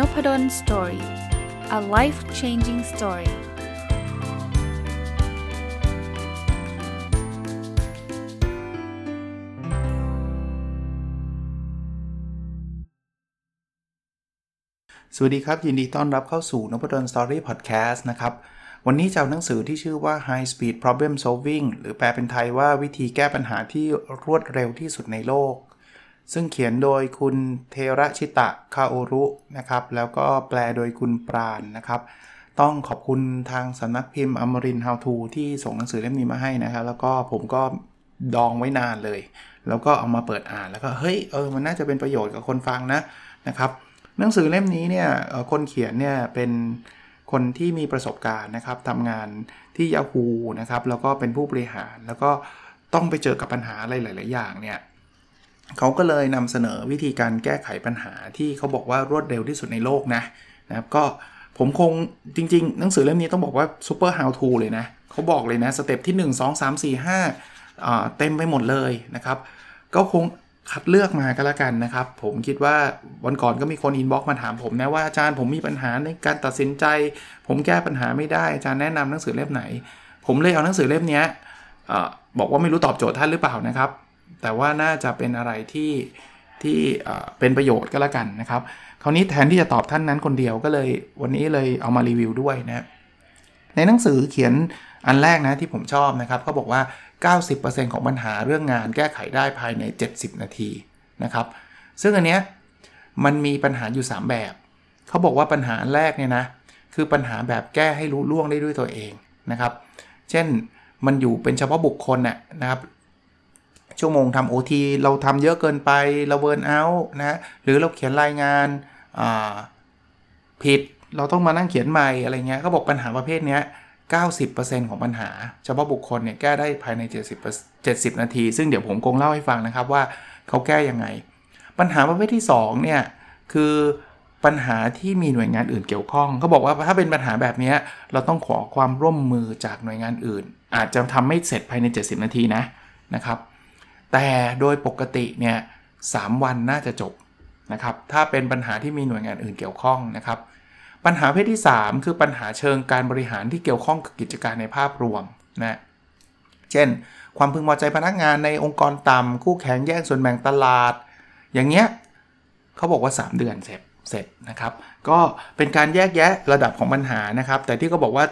Nopadol Story a life changing story สวัสดีครับ ยินดีต้อนรับเข้าสู่นพดล Story Podcast นะครับ วันนี้จะเอาหนังสือที่ชื่อว่า High Speed Problem Solving หรือแปลเป็นไทยว่าวิธีแก้ปัญหาที่รวดเร็วที่สุดในโลก ซึ่งเขียนโดยคุณเทระชิตะคาโอรุนะครับ แล้วก็แปลโดยคุณปราณนะครับ ต้องขอบคุณทางสำนักพิมพ์อมรินทาวทูที่ส่งหนังสือเล่มนี้มาให้นะครับ แล้วก็ผมก็ดองไว้นานเลย แล้วก็เอามาเปิดอ่านแล้วก็เฮ้ยเออมันน่าจะเป็นประโยชน์กับคนฟังนะนะครับ หนังสือเล่มนี้เนี่ยคนเขียนเนี่ยเป็นคนที่มีประสบการณ์นะครับทำงานที่ยาฮูนะครับแล้วก็เป็นผู้บริหารแล้วก็ต้องไปเจอกับปัญหาอะไรหลาย ๆ อย่างเนี่ย เขาก็เลยนำเสนอวิธีการแก้ไขปัญหาที่เขาบอกว่ารวดเร็วที่สุดในโลกนะนะครับก็ผมคงจริง ๆ หนังสือเล่มนี้ต้องบอกว่า super how to เลยนะเขาบอกเลยนะ step ที่ 1 2 3 4 5เต็มไปหมดเลยนะครับ ก็คงคัดเลือกมาก็แล้วกันนะครับ ผมคิดว่าวันก่อนก็มีคน inbox มาถามผมนะว่าอาจารย์ผมมีปัญหาในการตัดสินใจ ผมแก้ปัญหาไม่ได้อาจารย์แนะนำหนังสือเล่มไหน ผมเลยเอาหนังสือเล่มนี้บอกว่าไม่รู้ตอบโจทย์ท่านหรือเปล่านะครับ แต่ว่าน่าจะเป็นอะไรที่ที่เป็นประโยชน์ก็แล้วกันนะครับ คราวนี้แทนที่จะตอบท่านนั้นคนเดียวก็เลยวันนี้เลยเอามารีวิวด้วยนะในหนังสือเขียนอันแรกนะที่ผมชอบนะครับเขาบอกว่า 90%ของปัญหาเรื่องงานแก้ไขได้ภายใน 70 นาทีนะครับ ซึ่งอันเนี้ยมันมีปัญหาอยู่ 3 แบบ เขาบอกว่าปัญหาแรกเนี่ยนะคือปัญหาแบบแก้ให้รู้ล่วงได้ด้วยตัวเองนะครับ เช่นมันอยู่เป็นเฉพาะบุคคลน่ะนะครับ ชั่วโมงทำโอทีเราทำเยอะเกินไปเราเวิร์นเอาท์นะหรือเราเขียนรายงานผิดเราต้องมานั่งเขียนใหม่อะไรเงี้ยเขาบอกปัญหาประเภทเนี้ย90%ของปัญหา เฉพาะบุคคลเนี่ยแก้ได้ภายใน 70 70 นาที ซึ่งเดี๋ยวผมคงเล่าให้ฟังนะครับว่าเขาแก้ยังไง ปัญหาประเภทที่2เนี่ยคือปัญหาที่มีหน่วยงานอื่นเกี่ยวข้องเขาบอกว่าถ้าเป็นปัญหาแบบนี้เราต้องขอความร่วมมือจากหน่วยงานอื่น อาจจะทำไม่เสร็จภายใน 70 นาทีนะนะครับ แต่โดยปกติเนี่ยสวันน่าจะจบนะครับ ถ้าเป็นปัญหาที่มีหน่วยงานอื่นเกี่ยวข้องนะครับ ปัญหาเพศที่ 3 คือปัญหาเชิงการบริหารที่เกี่ยวข้องกับกิจการในภาพรวมนะ เช่น ความพึงพอใจพนักงานในองค์กรต่ำคู่แข่งแย่งส่วนแบ่งตลาด อย่างเงี้ยเขาบอกว่า 3 เดือนเสร็จเสร็จนะครับ ก็เป็นการแยกแยะระดับของปัญหานะครับ แต่ที่เขาบอกว่า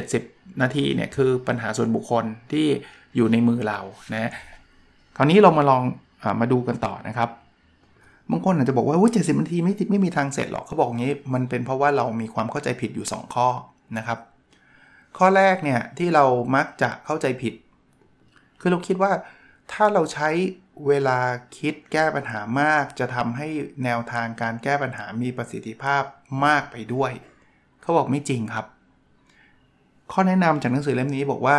70 นาทีเนี่ยคือปัญหาส่วนบุคคลที่อยู่ในมือเรานะ คราวนี้เรามาลองอมาดูกันต่อนะครับบางคนอาจจะบอกว่าเจ็ดสิบนาทีไม่ไม่มีทางเสร็จหรอกเขาบอกงี้มันเป็นเพราะว่าเรามีความเข้าใจผิดอยู่ 2 ข้อนะครับ ข้อแรกเนี่ยที่เรามักจะเข้าใจผิด คือเราคิดว่าถ้าเราใช้เวลาคิดแก้ปัญหามาก จะทำให้แนวทางการแก้ปัญหามีประสิทธิภาพมากไปด้วย เขาบอกไม่จริงครับ ข้อแนะนำจากหนังสือเล่มนี้บอกว่า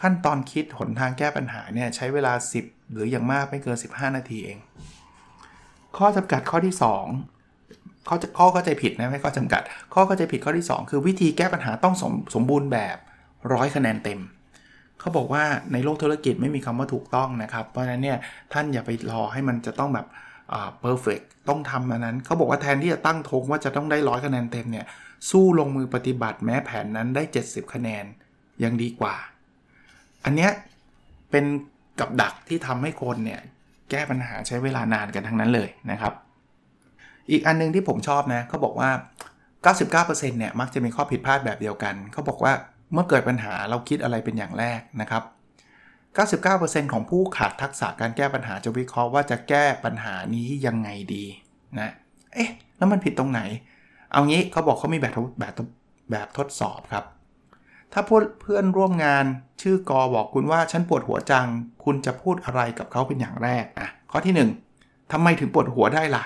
ขั้นตอนคิดหนทางแก้ปัญหาเนี่ยใช้เวลา 10 หรืออย่างมากไม่เกิน 15 นาทีเอง ข้อจำกัดข้อที่ 2 ข้อข้อเข้าใจผิดนะไม่ข้อจำกัด ข้อเข้าใจผิดข้อที่ 2 คือวิธีแก้ปัญหาต้องสมสมบูรณ์แบบร้อยคะแนนเต็ม เขาบอกว่าในโลกธุรกิจไม่มีคำว่าถูกต้องนะครับ เพราะฉะนั้นเนี่ยท่านอย่าไปรอให้มันจะต้องแบบอ่าเพอร์เฟกต้องทำอันนั้น เขาบอกว่าแทนที่จะตั้งทงว่าจะต้องได้ร้อยคะแนนเต็มเนี่ย สู้ลงมือปฏิบัติแม้แผนนั้นได้ 70 คะแนนยังดีกว่า อันเนี้ยเป็น กับดักที่ทำให้คนเนี่ยแก้ปัญหาใช้เวลานานกันทั้งนั้นเลยนะครับ อีกอันนึงที่ผมชอบนะเขาบอกว่า 99%เนี่ยมักจะมีข้อผิดพลาดแบบเดียวกันเขาบอกว่าเมื่อเกิดปัญหาเราคิดอะไรเป็นอย่างแรกนะครับ 99%ของผู้ขาดทักษะการแก้ปัญหาจะวิเคราะห์ว่าจะแก้ปัญหานี้ยังไงดีนะเอ๊ะแล้วมันผิดตรงไหน เอางี้เขาบอกเขามีแบบแบบแบบทดสอบครับ ถ้าพูดเพื่อนร่วมงานชื่อกอบอกคุณว่าฉันปวดหัวจัง คุณจะพูดอะไรกับเขาเป็นอย่างแรกอะข้อที่ 1ทำไมถึงปวดหัวได้ละ่ะ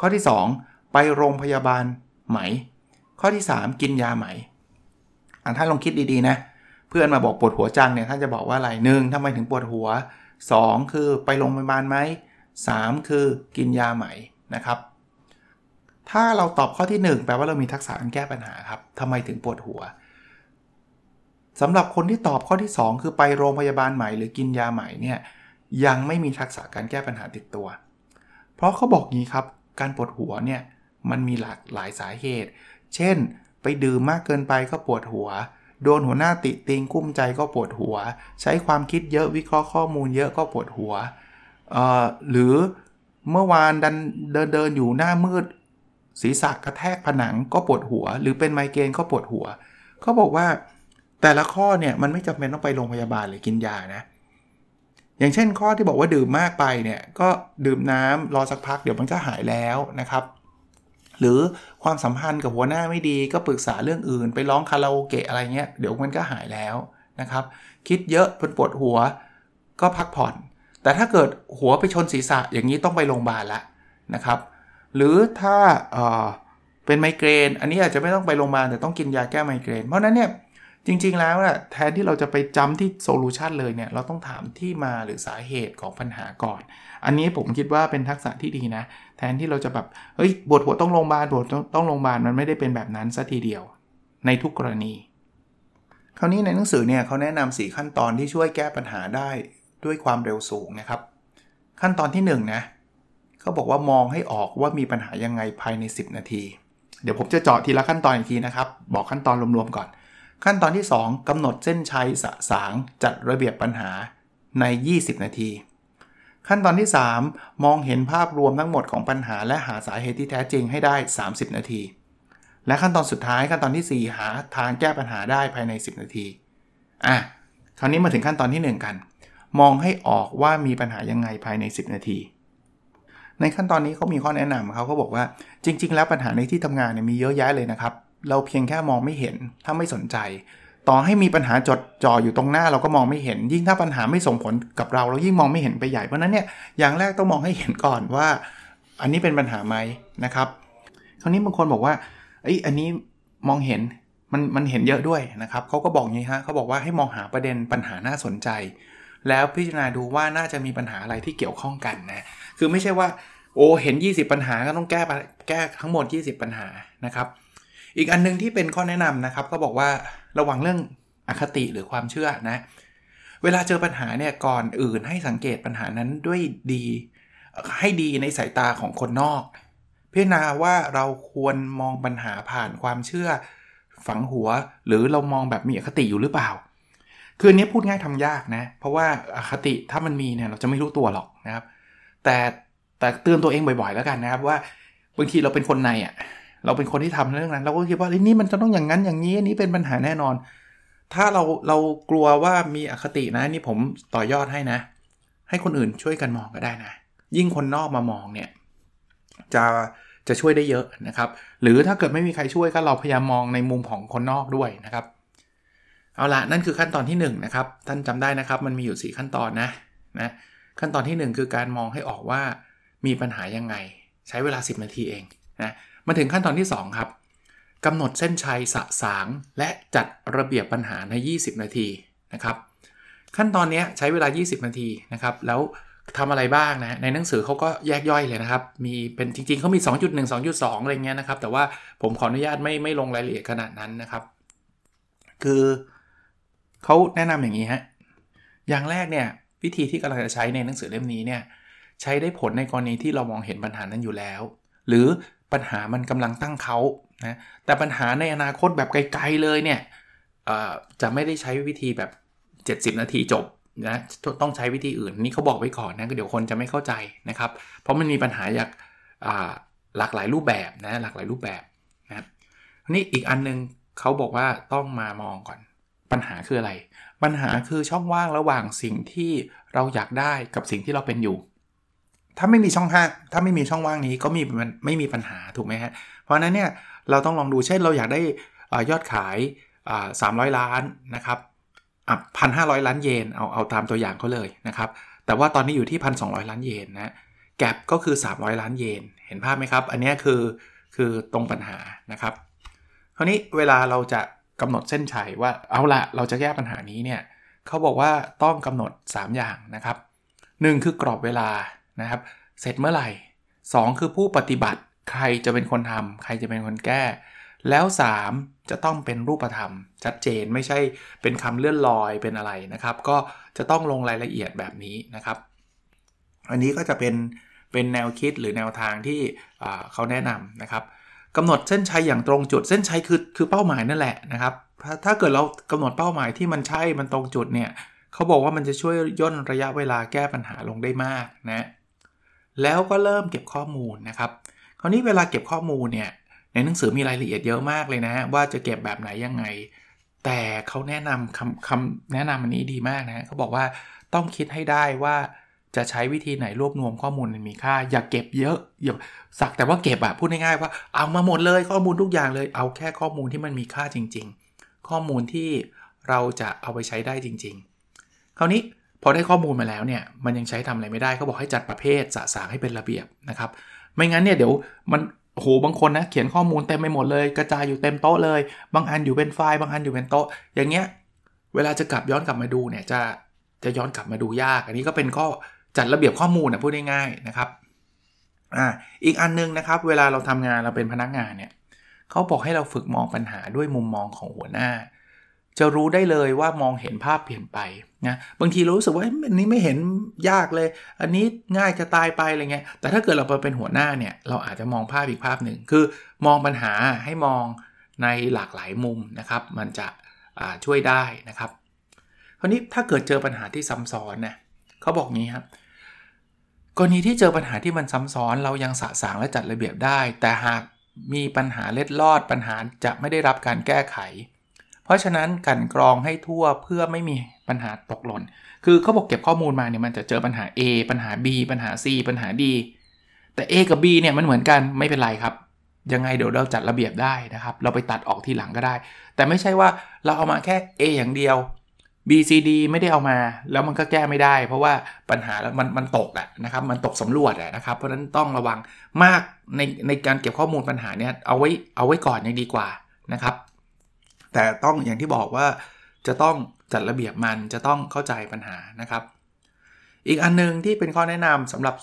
ข้อที่ 2 ไปโรงพยาบาลไหม ข้อที่ 3 กินยาไหมอะถ้าลองคิดดีๆนะ เพื่อนมาบอกปวดหัวจังเนี่ยท่านจะบอกว่าอะไรหนึ่งทำไมถึงปวดหัว 2 คือไปโรงพยาบาลไหม 3 คือกินยาไหมนะครับ ถ้าเราตอบข้อที่ 1 แปลว่าเรามีทักษะการแก้ปัญหาครับทำไมถึงปวดหัว สำหรับคนที่ตอบข้อที่ 2 คือไปโรงพยาบาลใหม่หรือกินยาใหม่เนี่ยยังไม่มีทักษะการแก้ปัญหาติดตัว เพราะเขาบอกงี้ครับ การปวดหัวเนี่ยมันมีหลากหลายสาเหตุ เช่น ไปดื่มมากเกินไปก็ปวดหัว โดนหัวหน้าติติงกุ้มใจก็ปวดหัว ใช้ความคิดเยอะวิเคราะห์ข้อมูลเยอะก็ปวดหัว หรือเมื่อวานดันเดินเดินอยู่หน้ามืด ศีรษะกระแทกผนังก็ปวดหัว หรือเป็นไมเกรนก็ปวดหัว เขาบอกว่า แต่ละข้อเนี่ยมันไม่จำเป็นต้องไปโรงพยาบาลหรือกินยานะ อย่างเช่นข้อที่บอกว่าดื่มมากไปเนี่ยก็ดื่มน้ำรอสักพักเดี๋ยวมันก็หายแล้วนะครับ หรือความสัมพันธ์กับหัวหน้าไม่ดีก็ปรึกษาเรื่องอื่น ไปร้องคาราโอเกะอะไรเงี้ยเดี๋ยวมันก็หายแล้วนะครับ คิดเยอะเป็นปวดหัวก็พักผ่อน แต่ถ้าเกิดหัวไปชนศีรษะอย่างนี้ต้องไปโรงพยาบาลละนะครับ หรือถ้าเเป็นไมเกรน อันนี้อาจจะไม่ต้องไปโรงพยาบาลแต่ต้องกินยาแก้ไมเกรน เพราะนั้นเนี่ย จริงๆแล้วนะแทนที่เราจะไปจำที่ solution เลยเนี่ยเราต้องถามที่มาหรือสาเหตุของปัญหาก่อน อันนี้ผมคิดว่าเป็นทักษะที่ดีนะ แทนที่เราจะแบบเฮ้ยปวดหัวต้องโรงพยาบาลปวดต้องโรงพยาบาลมันไม่ได้เป็นแบบนั้นซะทีเดียว ในทุกกรณี คราวนี้ในหนังสือเนี่ยเขาแนะนำ4ขั้นตอนที่ช่วยแก้ปัญหาได้ด้วยความเร็วสูงนะครับ ขั้นตอนที่1นะเขาบอกว่ามองให้ออกว่ามีปัญหายังไงภายใน 10 นาที เดี๋ยวผมจะเจาะทีละขั้นตอนอีกทีนะครับ บอกขั้นตอนรวมๆก่อน ขั้นตอนที่ 2กำหนดเส้นชัยสสางจัดระเบียบปัญหาใน 20 นาที ขั้นตอนที่ 3 มองเห็นภาพรวมทั้งหมดของปัญหา และหาสาเหตุที่แท้จริงให้ได้ 30 นาที และขั้นตอนสุดท้ายขั้นตอนที่ 4 หาทางแก้ปัญหาได้ภายใน 10 นาทีอะคราวนี้มาถึงขั้นตอนที่ 1 กัน มองให้ออกว่ามีปัญหายังไงภายใน 10 นาที ในขั้นตอนนี้เขามีข้อแนะนำเขาเขาบอกว่าจริง ๆ แล้วปัญหาในที่ทำงานเนี่ยมีเยอะแยะเลยนะครับ เราเพียงแค่มองไม่เห็น ถ้าไม่สนใจ ต่อให้มีปัญหาจดจ่ออยู่ตรงหน้าเราก็มองไม่เห็น ยิ่งถ้าปัญหาไม่ส่งผลกับเรา เรายิ่งมองไม่เห็นไปใหญ่เพราะนั้นเนี่ยอย่างแรกต้องมองให้เห็นก่อนว่า อันนี้เป็นปัญหาไหมนะครับ คราวนี้บางคนบอกว่าไอ้อันนี้มองเห็นมันมันเห็นเยอะด้วยนะครับเขาก็บอกงี้ฮะเขาบอกว่าให้มองหาประเด็นปัญหาน่าสนใจ แล้วพิจารณาดูว่าน่าจะมีปัญหาอะไรที่เกี่ยวข้องกันนะคือไม่ใช่ว่า โอ้เห็น 20 ปัญหาก็ต้องแก้แก้ทั้งหมด 20 ปัญหานะครับ อีกอันนึงที่เป็นข้อแนะนำนะครับ ก็บอกว่าระวังเรื่องอคติหรือความเชื่อนะ เวลาเจอปัญหาเนี่ยก่อนอื่นให้สังเกตปัญหานั้นด้วยดี ให้ดีในสายตาของคนนอก พิจารณาว่าเราควรมองปัญหาผ่านความเชื่อฝังหัว หรือเรามองแบบมีอคติอยู่หรือเปล่า คืออันนี้พูดง่ายทำยากนะ เพราะว่าอคติถ้ามันมีเนี่ยเราจะไม่รู้ตัวหรอกนะครับ แต่แต่เตือนตัวเองบ่อยๆ แล้วกันนะครับว่าบางทีเราเป็นคนในอะ่ะ เราเป็นคนที่ทำเรื่องนั้น เราก็คิดว่านี่มันจะต้องอย่างนั้นอย่างนี้อันนี้เป็นปัญหาแน่นอน ถ้าเราเรากลัวว่ามีอคตินะนี่ผมต่อยอดให้นะ ให้คนอื่นช่วยกันมองก็ได้นะ ยิ่งคนนอกมามองเนี่ยจะจะช่วยได้เยอะนะครับ หรือถ้าเกิดไม่มีใครช่วยก็เราพยายามมองในมุมของคนนอกด้วยนะครับ เอาละนั่นคือขั้นตอนที่1นนะครับ ท่านจำได้นะครับ มันมีอยู่ 4 ขั้นตอนนะนะ ขั้นตอนที่ 1 คือการมองให้ออกว่ามีปัญหายังไง ใช้เวลา 10 นาทีเองนะ มาถึงขั้นตอนที่ 2 ครับกำหนดเส้นชัยสะสางและจัดระเบียบปัญหาใน 20 นาทีนะครับ ขั้นตอนนี้ใช้เวลา 20 นาทีนะครับ แล้วทำอะไรบ้างนะในหนังสือเขาก็แยกย่อยเลยนะครับ มีเป็นจริงๆเขามี 2.1 2.2 อะไรเงี้ยนะครับ แต่ว่าผมขออนุญาตไม่ไม่ลงรายละเอียดขนาดนั้นนะครับ คือเขาแนะนำอย่างนี้ฮะอย่างแรกเนี่ยวิธีที่กำลังจะใช้ในหนังสือเล่มนี้เนี่ยใช้ได้ผลในกรณีที่เรามองเห็นปัญหานั้นอยู่แล้ว หรือ ปัญหามันกำลังตั้งเขานะแต่ปัญหาในอนาคตแบบไกลๆเลยเนี่ยจะไม่ได้ใช้วิธีแบบ 70 นาทีจบนะต้องใช้วิธีอื่นนี่เขาบอกไว้ก่อนนะเดี๋ยวคนจะไม่เข้าใจนะครับ เพราะมันมีปัญหาอยากหลากหลายรูปแบบนะหลากหลายรูปแบบนะนี่อีกอันนึงเขาบอกว่าต้องมามองก่อน ปัญหาคืออะไร ปัญหาคือช่องว่างระหว่างสิ่งที่เราอยากได้กับสิ่งที่เราเป็นอยู่ ถ้าไม่มีช่องห้างถ้าไม่มีช่องว่างนี้ก็มีมันไม่มีปัญหาถูกไหมฮะ เพราะนั้นเนี่ยเราต้องลองดูเช่นเราอยากได้ยอดขายสามร้อยล้านนะครับพันห้าร้อยล้านเยนเอาเอาตามตัวอย่างเขาเลยนะครับ แต่ว่าตอนนี้อยู่ที่พันสองล้านเยนนะแกลบก็คือ 300 ล้านเยน เห็นภาพไหมครับ อันนี้คือคือตรงปัญหานะครับ คราวนี้เวลาเราจะกำหนดเส้นชัยว่าเอาละเราจะแก้ปัญหานี้เนี่ยเขาบอกว่าต้องกำหนด 3 อย่างนะครับ 1 คือกรอบเวลา นะครับ เสร็จเมื่อไหร่ 2 คือผู้ปฏิบัติใครจะเป็นคนทำใครจะเป็นคนแก้ แล้ว 3 จะต้องเป็นรูปธรรม ชัดเจนไม่ใช่เป็นคำเลื่อนลอยเป็นอะไรนะครับ ก็จะต้องลงรายละเอียดแบบนี้นะครับ อันนี้ก็จะเป็นเป็นแนวคิดหรือแนวทางที่เขาแนะนำนะครับกำหนดเส้นชัยอย่างตรงจุดเส้นชัยคือคือเป้าหมายนั่นแหละนะครับถ้าเกิดเรากำหนดเป้าหมายที่มันใช่มันตรงจุดเนี่ยเขาบอกว่ามันจะช่วยย่นระยะเวลาแก้ปัญหาลงได้มากนะ แล้วก็เริ่มเก็บข้อมูลนะครับ คราวนี้เวลาเก็บข้อมูลเนี่ยในหนังสือมีรายละเอียดเยอะมากเลยนะ ว่าจะเก็บแบบไหนยังไง แต่เขาแนะนำคำคำแนะนำอันนี้ดีมากนะเขาบอกว่าต้องคิดให้ได้ว่าจะใช้วิธีไหนรวบรวมข้อมูลมันมีค่า อย่าเก็บเยอะอย่าสักแต่ว่าเก็บอะพูดง่ายๆว่าเอามาหมดเลยข้อมูลทุกอย่างเลย เอาแค่ข้อมูลที่มันมีค่าจริง ๆ ข้อมูลที่เราจะเอาไปใช้ได้จริง ๆ คราวนี้ พอได้ข้อมูลมาแล้วเนี่ยมันยังใช้ทำอะไรไม่ได้เขาบอกให้จัดประเภทสะสางให้เป็นระเบียบนะครับไม่งั้นเนี่ยเดี๋ยวมันโหบางคนนะเขียนข้อมูลเต็มไปหมดเลย กระจายอยู่เต็มโต๊ะเลย บางอันอยู่เป็นไฟล์บางอันอยู่เป็นโต๊ะ อย่างเงี้ยเวลาจะกลับย้อนกลับมาดูเนี่ยจะจะย้อนกลับมาดูยาก อันนี้ก็เป็นข้อจัดระเบียบข้อมูลนะพูดง่ายๆนะครับอ่าอีกอันนึงนะครับ เวลาเราทำงานเราเป็นพนักงานเนี่ยเขาบอกให้เราฝึกมองปัญหาด้วยมุมมองของหัวหน้า จะรู้ได้เลยว่ามองเห็นภาพเปลี่ยนไป นะบางทีเรารู้สึกว่าอันนี้ไม่เห็นยากเลย อันนี้ง่ายจะตายไปอะไรเงี้ยแต่ถ้าเกิดเราไปเป็นหัวหน้าเนี่ยเราอาจจะมองภาพอีกภาพหนึ่งคือมองปัญหาให้มองในหลากหลายมุมนะครับ มันจะช่วยได้นะครับคราวนี้ถ้าเกิดเจอปัญหาที่ซ้ำซ้อนนะเขาบอกงี้ครับกรณีที่เจอปัญหาที่มันซ้ำซ้อนเรายังสะสางและจัดระเบียบได้ แต่หากมีปัญหาเล็ดลอดปัญหาจะไม่ได้รับการแก้ไข เพราะฉะนั้นกันกรองให้ทั่วเพื่อไม่มีปัญหาตกหล่น คือเขาบอกเก็บข้อมูลมาเนี่ยมันจะเจอปัญหา A ปัญหา B ปัญหา C ปัญหา D แต่ A กับ B เนี่ยมันเหมือนกันไม่เป็นไรครับ ยังไงเดี๋ยวเราจัดระเบียบได้นะครับ เราไปตัดออกทีหลังก็ได้ แต่ไม่ใช่ว่าเราเอามาแค่ A อย่างเดียว B C D ไม่ได้เอามา แล้วมันก็แก้ไม่ได้ เพราะว่าปัญหาแล้วมันมันตกอะนะครับ มันตกสำรวจอะนะครับ เพราะฉะนั้นต้องระวังมากในในการเก็บข้อมูลปัญหาเนี่ยเอาไว้เอาไว้ก่อนยังดีกว่านะครับ แต่ต้องอย่างที่บอกว่าจะต้องจัดระเบียบมันจะต้องเข้าใจปัญหานะครับ อีกอันนึงที่เป็นข้อแนะนำสำหรับ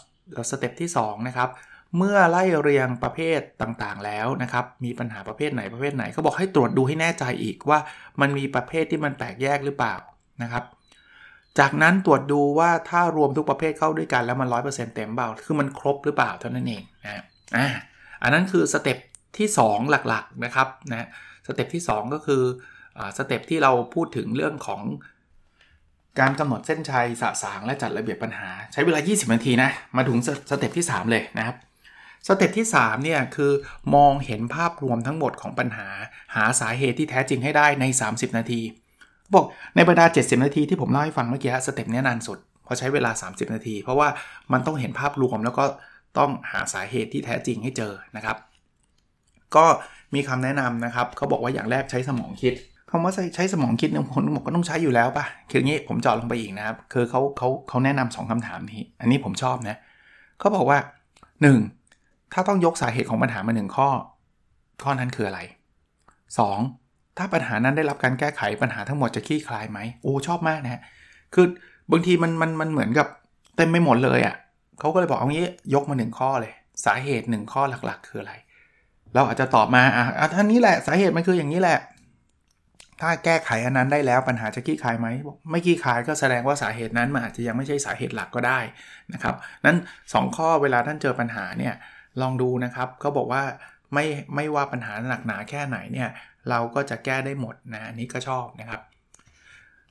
สเต็ปที่2นะครับเมื่อไล่เรียงประเภทต่างๆแล้วนะครับ มีปัญหาประเภทไหนประเภทไหนเขาบอกให้ตรวจดูให้แน่ใจอีกว่ามันมีประเภทที่มันแตกแยกหรือเปล่านะครับ จากนั้นตรวจดูว่าถ้ารวมทุกประเภทเข้าด้วยกันแล้วมัน 100%เต็มเปล่า คือมันครบหรือเปล่าเท่านั้นเองนะอ่าอันนั้นคือ step ที่ 2 หลักๆนะครับนะ step ที่ 2 ก็คือ step ที่เราพูดถึงเรื่องของการกำหนดเส้นชัยสะสางและจัดระเบียบปัญหา ใช้เวลา 20 นาทีนะ มาถึง step ที่ 3 เลยนะครับ step ที่3เนี่ยคือมองเห็นภาพรวมทั้งหมดของปัญหา หาสาเหตุที่แท้จริงให้ได้ใน 30 นาที บอกในบรรดา 70 นาทีที่ผมเล่าให้ฟังเมื่อกี้ step นี้นานสุดเพราะใช้เวลา 30 นาที เพราะว่ามันต้องเห็นภาพรวมแล้วก็ต้องหาสาเหตุที่แท้จริงให้เจอนะครับ ก็ มีคำแนะนำนะครับเขาบอกว่าอย่างแรกใช้สมองคิดคำว่าใช้สมองคิดเนี่ยผมบอกก็ต้องใช้อยู่แล้วป่ะคืออย่างนี้ผมจอดลงไปอีกนะครับคือเขาเขาเขาแนะนำ2คำถามนี้ อันนี้ผมชอบนะเขาบอกว่า 1. ถ้าต้องยกสาเหตุของปัญหามาหนึ่งข้อ ข้อนั้นคืออะไร 2. ถ้าปัญหานั้นได้รับการแก้ไขปัญหาทั้งหมดจะคลี่คลายไหมโอ้ชอบมากนะฮะคือบางทีมันมันมันเหมือนกับเต็มไม่หมดเลยอะ่ะเขาก็เลยบอกเอางี้ยกมาหนึ่งข้อเลย สาเหตุหนึ่งข้อหลักๆ คืออะไร เราอาจจะตอบมาอะท่านนี้แหละสาเหตุมันคืออย่างนี้แหละ ถ้าแก้ไขอันนั้นได้แล้วปัญหาจะขี้คายไหมไม่ขี้คายก็แสดงว่าสาเหตุนั้นมันอาจจะยังไม่ใช่สาเหตุหลักก็ได้นะครับนั้น 2 ข้อเวลาท่านเจอปัญหาเนี่ยลองดูนะครับเขาบอกว่าไม่ไม่ว่าปัญหาหนักหนาแค่ไหนเนี่ยเราก็จะแก้ได้หมดนะอันนี้ก็ชอบนะครับ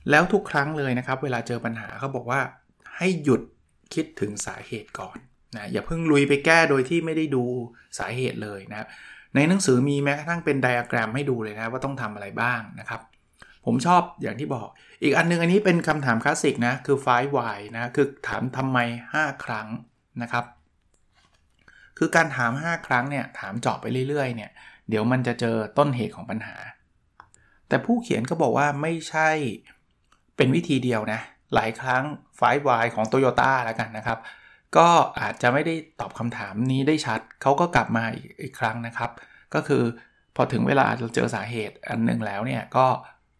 แล้วทุกครั้งเลยนะครับ เวลาเจอปัญหาเขาบอกว่าให้หยุดคิดถึงสาเหตุก่อนนะอย่าเพิ่งลุยไปแก้โดยที่ไม่ได้ดูสาเหตุเลยนะครับ ในหนังสือมีแม้กระทั่งเป็นไดอะแกรมให้ดูเลยนะว่าต้องทำอะไรบ้างนะครับ ผมชอบอย่างที่บอก อีกอันนึงอันนี้เป็นคำถามคลาสสิกนะ คือ five why นะคือถามทำไม 5 ครั้งนะครับ คือการถาม 5 ครั้งเนี่ยถามเจาะไปเรื่อยๆเนี่ยเดี๋ยวมันจะเจอต้นเหตุของปัญหา แต่ผู้เขียนก็บอกว่าไม่ใช่เป็นวิธีเดียวนะ หลายครั้ง five why ของ Toyota แล้วกันนะครับ ก็อาจจะไม่ได้ตอบคำถามนี้ได้ชัด เขาก็กลับมาอีกอีกครั้งนะครับ ก็คือพอถึงเวลาเราเจอสาเหตุอันหนึ่งแล้วเนี่ยก็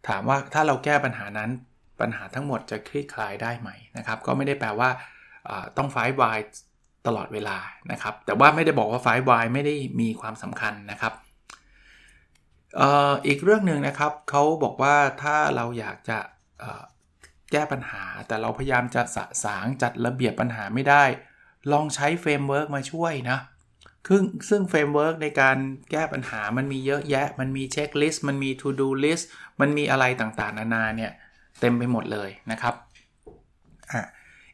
ถามว่าถ้าเราแก้ปัญหานั้นปัญหาทั้งหมดจะคลี่คลายได้ไหมนะครับ ก็ไม่ได้แปลว่าต้อง five why ตลอดเวลานะครับ แต่ว่าไม่ได้บอกว่า five why ไม่ได้มีความสำคัญนะครับอีกเรื่องหนึ่งนะครับเขาบอกว่าถ้าเราอยากจะ แก้ปัญหา แต่เราพยายามจะสะสางจัดระเบียบปัญหาไม่ได้ ลองใช้ framework มาช่วยนะซึ่งซึ่ง framework ในการแก้ปัญหามันมีเยอะแยะ มันมี checklist มันมี to do list มันมีอะไรต่างๆ นานาเนี่ย เต็มไปหมดเลยนะครับอะ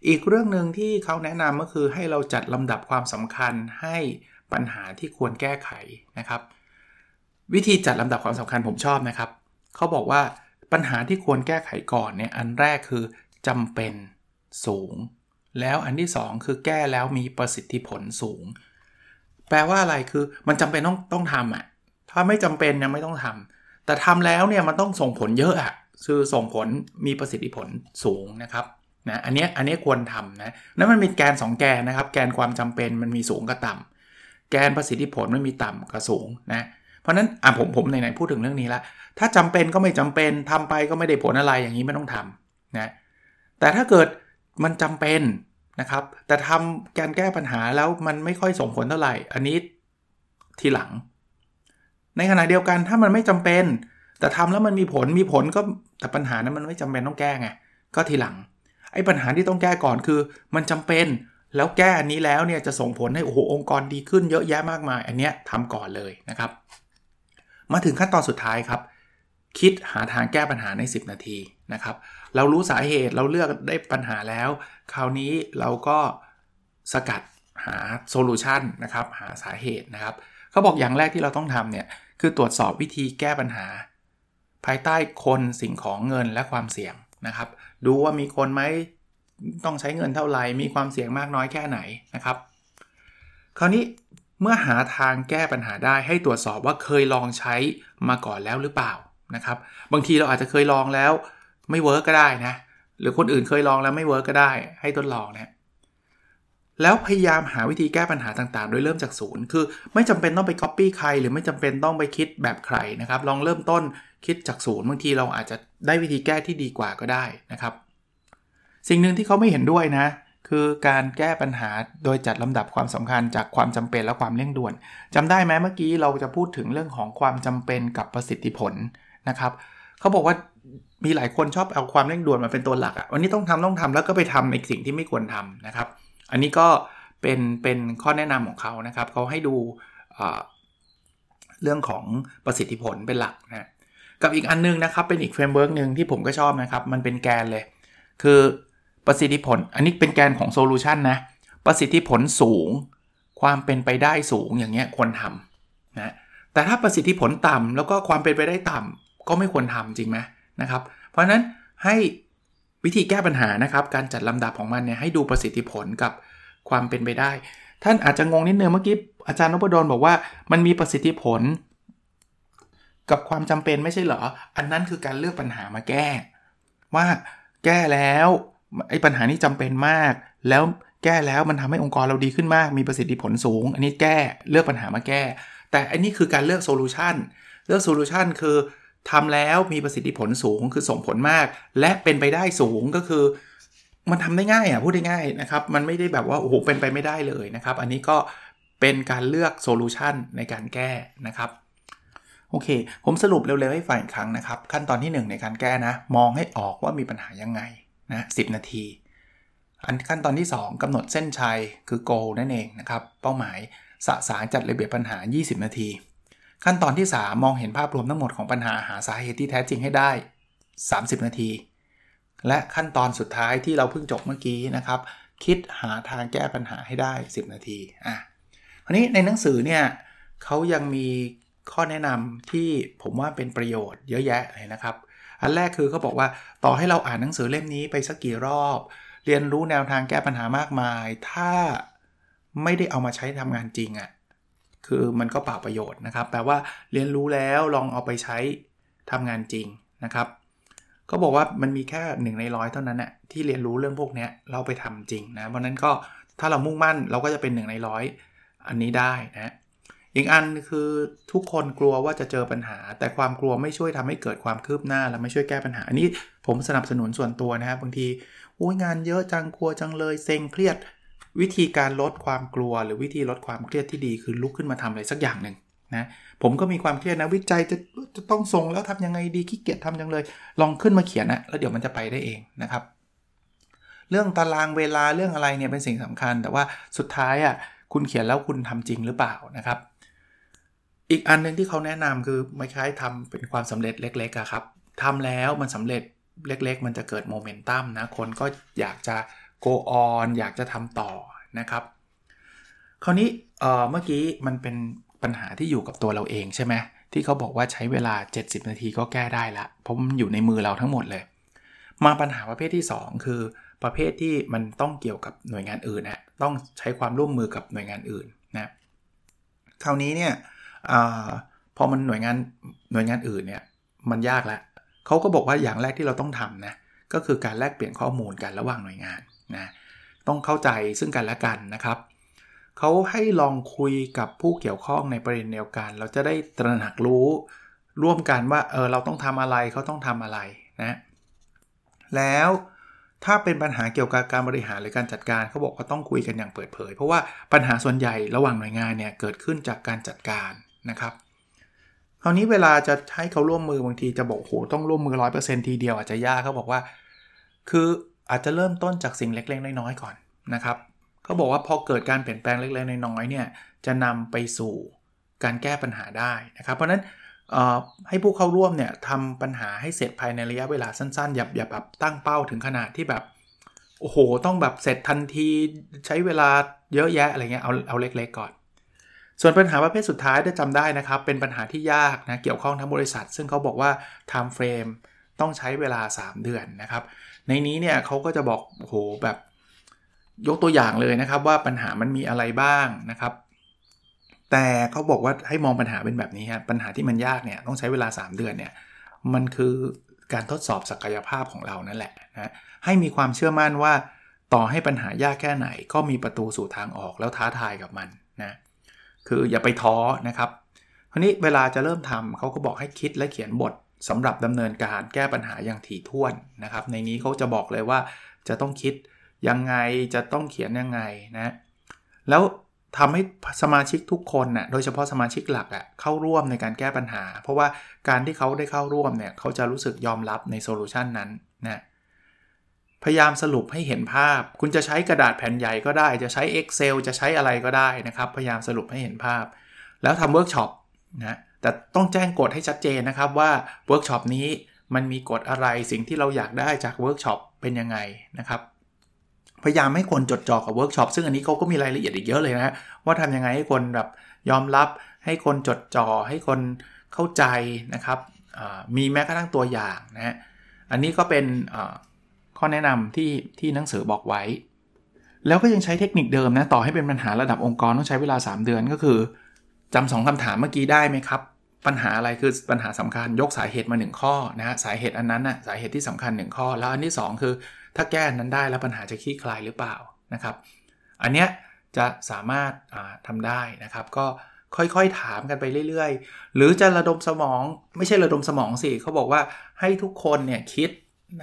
อีกเรื่องหนึ่งที่เขาแนะนำก็คือให้เราจัดลำดับความสำคัญให้ปัญหาที่ควรแก้ไขนะครับ วิธีจัดลำดับความสำคัญผมชอบนะครับ เขาบอกว่า ปัญหาที่ควรแก้ไขก่อนเนี่ยอันแรกคือจำเป็นสูง แล้วอันที่ 2 คือแก้แล้วมีประสิทธิผลสูง แปลว่าอะไรคือมันจำเป็นต้องต้องทำอะถ้าไม่จำเป็นยังไม่ต้องทำแต่ทำแล้วเนี่ยมันต้องส่งผลเยอะอะคือส่งผลมีประสิทธิผลสูงนะครับนะอันนี้อันนี้ควรทำนะนั่นมันเป็นแกน 2 แกนนะครับ แกนความจำเป็นมันมีสูงกับต่ำแกนประสิทธิผลมันมีต่ำกับสูงนะ เพราะนั้นอะผมผมไหนๆพูดถึงเรื่องนี้ละถ้าจำเป็นก็ไม่จำเป็นทำไปก็ไม่ได้ผลอะไรอย่างนี้ไม่ต้องทำนะแต่ถ้าเกิดมันจำเป็นนะครับ แต่ทำการแก้ปัญหาแล้วมันไม่ค่อยส่งผลเท่าไหร่ อันนี้ทีหลัง ในขณะเดียวกันถ้ามันไม่จำเป็น แต่ทำแล้วมันมีผลมีผลก็แต่ปัญหานั้นมันไม่จำเป็นต้องแก้ไงก็ทีหลังไอ้ปัญหาที่ต้องแก้ก่อนคือ มันจำเป็นแล้วแก้อันนี้แล้วเนี่ยจะส่งผลให้โอ้โหองค์กรดีขึ้นเยอะแยะมากมาย อันเนี้ยทำก่อนเลยนะครับ มาถึงขั้นตอนสุดท้ายครับ คิดหาทางแก้ปัญหาใน 10 นาทีนะครับ เรารู้สาเหตุเราเลือกได้ปัญหาแล้ว คราวนี้เราก็สกัดหา solution นะครับ หาสาเหตุนะครับ เขาบอกอย่างแรกที่เราต้องทำเนี่ย คือตรวจสอบวิธีแก้ปัญหา ภายใต้คนสิ่งของเงินและความเสี่ยงนะครับ ดูว่ามีคนไหมต้องใช้เงินเท่าไหร่มีความเสี่ยงมากน้อยแค่ไหนนะครับ คราวนี้ เมื่อหาทางแก้ปัญหาได้ให้ตรวจสอบว่าเคยลองใช้มาก่อนแล้วหรือเปล่านะครับ บางทีเราอาจจะเคยลองแล้วไม่ work ก็ได้นะ หรือคนอื่นเคยลองแล้วไม่ work ก็ได้ ให้ทดลองนะแล้วพยายามหาวิธีแก้ปัญหาต่างๆ โดยเริ่มจากศูนย์คือไม่จำเป็นต้องไปก๊อปปี้ใคร หรือไม่จำเป็นต้องไปคิดแบบใครนะครับ ลองเริ่มต้นคิดจากศูนย์บางทีเราอาจจะได้วิธีแก้ที่ดีกว่าก็ได้นะครับ สิ่งหนึ่งที่เขาไม่เห็นด้วยนะ คือการแก้ปัญหาโดยจัดลำดับความสำคัญจากความจำเป็นและความเร่งด่วนจำได้ไหมเมื่อกี้เราจะพูดถึงเรื่องของความจำเป็นกับประสิทธิผลนะครับเขาบอกว่ามีหลายคนชอบเอาความเร่งด่วนมาเป็นตัวหลักอะ่ะวันนี้ต้องทำต้องทำแล้วก็ไปทำในสิ่งที่ไม่ควรทำนะครับ อันนี้ก็เป็นเป็นข้อแนะนำของเขานะครับเขาให้ดูเรื่องของประสิทธิผลเป็นหลักนะกับอีกอันนึงนะครับเป็นอีก framework หนึ่งที่ผมก็ชอบนะครับ มันเป็นแกนเลย คือ ประสิทธิผล อันนี้เป็นแกนของ solution นะ ประสิทธิผลสูง ความเป็นไปได้สูงอย่างเงี้ยควรทำนะ แต่ถ้าประสิทธิผลต่ำแล้วก็ความเป็นไปได้ต่ำก็ไม่ควรทำจริงไหมนะครับ เพราะฉะนั้นให้วิธีแก้ปัญหานะครับ การจัดลำดับของมันเนี่ยให้ดูประสิทธิผลกับความเป็นไปได้ ท่านอาจจะงงนิดนึงเมื่อกี้อาจารย์นพดลบอกว่ามันมีประสิทธิผล กับความจำเป็นไม่ใช่เหรอ อันนั้นคือการเลือกปัญหามาแก้ ว่าแก้แล้ว ไอ้ปัญหานี้จำเป็นมาก แล้วแก้แล้วมันทำให้องค์กรเราดีขึ้นมาก มีประสิทธิผลสูง อันนี้แก้เลือกปัญหามาแก้ แต่อันนี้คือการเลือก solution เลือก solution คือทำแล้วมีประสิทธิผลสูงคือส่งผลมาก และเป็นไปได้สูงก็คือ มันทำได้ง่ายอะพูดได้ง่ายนะครับมันไม่ได้แบบว่าโอ้โหเป็นไปไม่ได้เลยนะครับ อันนี้ก็เป็นการเลือก solution ในการแก้นะครับโอเค ผมสรุปเร็วๆให้ฟังอีกครั้งนะครับ ขั้นตอนที่ 1 ในการแก้นะ มองให้ออกว่ามีปัญหายังไง นะสินาที อันขั้นตอนที่ 2กำหนดเส้นชัยคือ goal นั่นเองนะครับ เป้าหมายสะสางจัดระเบียบปัญหา 20 นาที ขั้นตอนที่ 3 มองเห็นภาพรวมทั้งหมดของปัญหาหาสาเหตุที่แท้จริงให้ได้ 30 นาที และขั้นตอนสุดท้ายที่เราเพิ่งจบเมื่อกี้นะครับ คิดหาทางแก้ปัญหาให้ได้ 10 นาทีอะคราวนี้ในหนังสือเนี่ยเขายังมีข้อแนะนำที่ผมว่าเป็นประโยชน์เยอะแยะเลยนะครับ อันแรกคือเขาบอกว่าต่อให้เราอ่านหนังสือเล่มนี้ไปสักกี่รอบ เรียนรู้แนวทางแก้ปัญหามากมาย ถ้าไม่ได้เอามาใช้ทำงานจริงอะ่ะคือมันก็เปล่าประโยชน์นะครับ แปลว่าเรียนรู้แล้วลองเอาไปใช้ทำงานจริงนะครับก็บอกว่ามันมีแค่หนึ่งในร้อยเท่านั้นนะที่เรียนรู้เรื่องพวกนี้เราไปทำจริงนะเพราะนั้นก็ถ้าเรามุ่งมั่นเราก็จะเป็นหนึ่งในร้อยอันนี้ได้นะ อีกอันคือทุกคนกลัวว่าจะเจอปัญหา แต่ความกลัวไม่ช่วยทำให้เกิดความคืบหน้าและไม่ช่วยแก้ปัญหา อันนี้ผมสนับสนุนส่วนตัวนะครับบางทีโอ้ยงานเยอะจังกลัวจังเลยเซ็งเครียด วิธีการลดความกลัว หรือวิธีลดความเครียดที่ดีคือลุกขึ้นมาทำอะไรสักอย่างหนึ่งนะผมก็มีความเครียดนะวิจัยจะจะต้องส่งแล้วทำยังไงดีขี้เกียจทำจังเลย ลองขึ้นมาเขียนนะแล้วเดี๋ยวมันจะไปได้เองนะครับ เรื่องตารางเวลาเรื่องอะไรเนี่ยเป็นสิ่งสำคัญ แต่ว่าสุดท้ายอะ่ะคุณเขียนแล้วคุณทำจริงหรือเปล่านะครับ อีกอันหนึ่งที่เขาแนะนำคือไม่คล้ายทำเป็นความสำเร็จเล็กๆครับทำแล้วมันสำเร็จเล็กๆ มันจะเกิดโมเมนตัมนะคนก็อยากจะ go on อยากจะทำต่อนะครับ คราวนี้เเมื่อกี้มันเป็นปัญหาที่อยู่กับตัวเราเองใช่ไหมที่เขาบอกว่าใช้เวลา 70 นาทีก็แก้ได้ละเพราะมันอยู่ในมือเราทั้งหมดเลย มาปัญหาประเภทที่ 2 คือประเภทที่มันต้องเกี่ยวกับหน่วยงานอื่นนะต้องใช้ความร่วมมือกับหน่วยงานอื่นนะคราวนี้เนี่ย อพอมันหน่วยงานหน่วยงานอื่นเนี่ยมันยากล้วเขาก็บอกว่าอย่างแรกที่เราต้องทำนะก็คือการแลกเปลี่ยนข้อมูลกันระหว่างหน่วยงานนะต้องเข้าใจซึ่งกันและกันนะครับเขาให้ลองคุยกับผู้เกี่ยวข้องในประเด็นเดียวกัน เราจะได้ตระหนักรู้ร่วมกันว่าเออเราต้องทำอะไรเขาต้องทำอะไรนะแล้วถ้าเป็นปัญหาเกี่ยวกับการบริหารหรือการจัดการเขาบอกว่าต้องคุยกันอย่างเปิดเผย เพราะว่าปัญหาส่วนใหญ่ระหว่างหน่วยงานเนี่ยเกิดขึ้นจากการจัดการ นะครับคราวนี้เวลาจะให้เขาร่วมมือบางทีจะบอกโหต้องร่วมมือร้อยเปอร์เซ็นทีเดียวอาจจะยากเขาบอกว่า คืออาจจะเริ่มต้นจากสิ่งเล็กๆ น้อยๆก่อนนะครับเขาบอกว่าพอเกิดการเปลี่ยนแปลงเล็กๆ น้อยๆเนี่ยจะนำไปสู่การแก้ปัญหาได้นะครับ เพราะนั้นให้ผู้เข้าร่วมเนี่ยทำปัญหาให้เสร็จภายในระยะเวลาสั้นๆอย่าอย่าแบบตั้งเป้าถึงขนาดที่แบบโอ้โห ต้องแบบเสร็จทันทีใช้เวลาเยอะแยะอะไรเงี้ยเอาเอาเล็ก ๆ ก่อน ส่วนปัญหาประเภทสุดท้ายได้จำได้นะครับ เป็นปัญหาที่ยากนะเกี่ยวข้องทั้งบริษัท ซึ่งเขาบอกว่า time frame ต้องใช้เวลา 3 เดือนนะครับ ในนี้เนี่ยเขาก็จะบอกโหแบบยกตัวอย่างเลยนะครับ ว่าปัญหามันมีอะไรบ้างนะครับ แต่เขาบอกว่าให้มองปัญหาเป็นแบบนี้ฮะปัญหาที่มันยากเนี่ยต้องใช้เวลา 3 เดือนเนี่ยมันคือการทดสอบศักยภาพของเรานั่นแหละนะให้มีความเชื่อมั่นว่าต่อให้ปัญหายากแค่ไหน ก็มีประตูสู่ทางออกแล้วท้าทายกับมัน คืออย่าไปท้อนะครับคราวนี้เวลาจะเริ่มทำเขาก็บอกให้คิดและเขียนบทสำหรับดำเนินการแก้ปัญหาอย่างถี่ถ้วนนะครับ ในนี้เขาจะบอกเลยว่าจะต้องคิดยังไงจะต้องเขียนยังไงนะแล้วทำให้สมาชิกทุกคนนะ่ะโดยเฉพาะสมาชิกหลักอะ่ะเข้าร่วมในการแก้ปัญหา เพราะว่าการที่เขาได้เข้าร่วมเนี่ยเขาจะรู้สึกยอมรับใน solution นั้นนะ พยายามสรุปให้เห็นภาพ คุณจะใช้กระดาษแผ่นใหญ่ก็ได้ จะใช้ Excel จะใช้อะไรก็ได้นะครับ พยายามสรุปให้เห็นภาพ แล้วทำเวิร์กช็อปนะแต่ต้องแจ้งกฎให้ชัดเจนนะครับว่าเวิร์กช็อปนี้มันมีกฎอะไรสิ่งที่เราอยากได้จากเวิร์กช็อปเป็นยังไงนะครับ พยายามให้คนจดจ่อกับเวิร์กช็อปซึ่งอันนี้เขาก็มีรายละเอียดอีกเยอะเลยนะว่าทำยังไงให้คนแบบยอมรับ ให้คนจดจ่อให้คนเข้าใจนะครับมีแม้กระทั่งตัวอย่างนะอันนี้ก็เป็น ข้อแนะนำที่ที่หนังสือบอกไว้ แล้วก็ยังใช้เทคนิคเดิมนะต่อให้เป็นปัญหาระดับองค์กรต้องใช้เวลา 3 เดือนก็คือจำสองคำถามเมื่อกี้ได้ไหมครับ ปัญหาอะไรคือปัญหาสำคัญยกสาเหตุมา 1 ข้อนะฮะสาเหตุอันนั้นนะสาเหตุที่สำคัญ 1 ข้อ แล้วอันที่ 2 คือ ถ้าแก้นั้นได้แล้วปัญหาจะคลี่คลายหรือเปล่านะครับ อันเนี้ยจะสามารถทำได้นะครับ ก็ค่อยๆถามกันไปเรื่อย ๆ หรือจะระดมสมอง ไม่ใช่ระดมสมองสิเขาบอกว่าให้ทุกคนเนี่ยคิด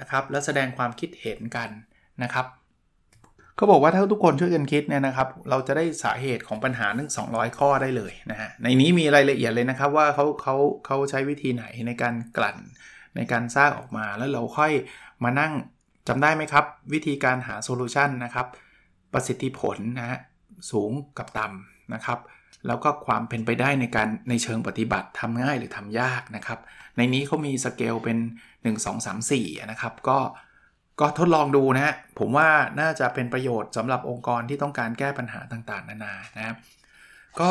นะครับแล้วแสดงความคิดเห็นกันนะครับเขาบอกว่าถ้าทุกคนช่วยกันคิดเนี่ยนะครับ เราจะได้สาเหตุของปัญหาทั้ง200 ข้อได้เลยนะฮะในนี้มีรายละเอียดเลยนะครับว่าเขาเขาเขาใช้วิธีไหนในการกลั่นในการสร้างออกมาแล้วเราค่อยมานั่งจำได้ไหมครับ วิธีการหาโซลูชันนะครับ ประสิทธิผลนะฮะสูงกับต่ำนะครับ แล้วก็ความเป็นไปได้ในการในเชิงปฏิบัติทำง่ายหรือทำยากนะครับ ในนี้เขามีสเกลเป็น 1 2 3 4 นะครับ ก็ก็ทดลองดูนะฮะผมว่าน่าจะเป็นประโยชน์สำหรับองค์กรที่ต้องการแก้ปัญหาต่างๆ นานานะครับก็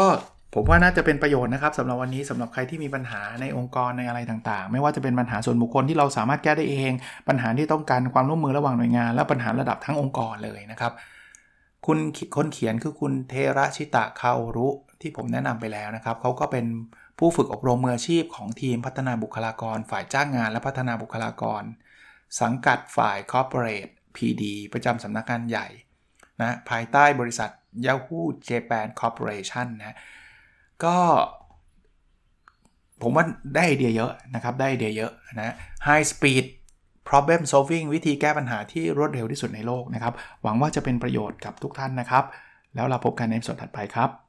ผมว่าน่าจะเป็นประโยชน์นะครับสำหรับวันนี้สำหรับใครที่มีปัญหาในองค์กรในอะไรต่างๆ ไม่ว่าจะเป็นปัญหาส่วนบุคคลที่เราสามารถแก้ได้เอง ปัญหาที่ต้องการความร่วมมือระหว่างหน่วยงาน และปัญหาระดับทั้งองค์กรเลยนะครับ คุณคนเขียนคือคุณเทระชิตะคารุ ที่ผมแนะนำไปแล้วนะครับเขาก็เป็นผู้ฝึกอบรมมืออาชีพของทีมพัฒนาบุคลากร ฝ่ายจ้างงานและพัฒนาบุคลากร สังกัดฝ่าย Corporate PD ประจำสำนักงานใหญ่นะภายใต้บริษัท Yahoo Japan Corporation นะก็ผมว่าได้ไอเดียเยอะนะครับ ได้ไอเดียเยอะนะ High Speed Problem Solving วิธีแก้ปัญหาที่รวดเร็วที่สุดในโลกนะครับ หวังว่าจะเป็นประโยชน์กับทุกท่านนะครับ แล้วเราพบกันในสดถัดไปครับ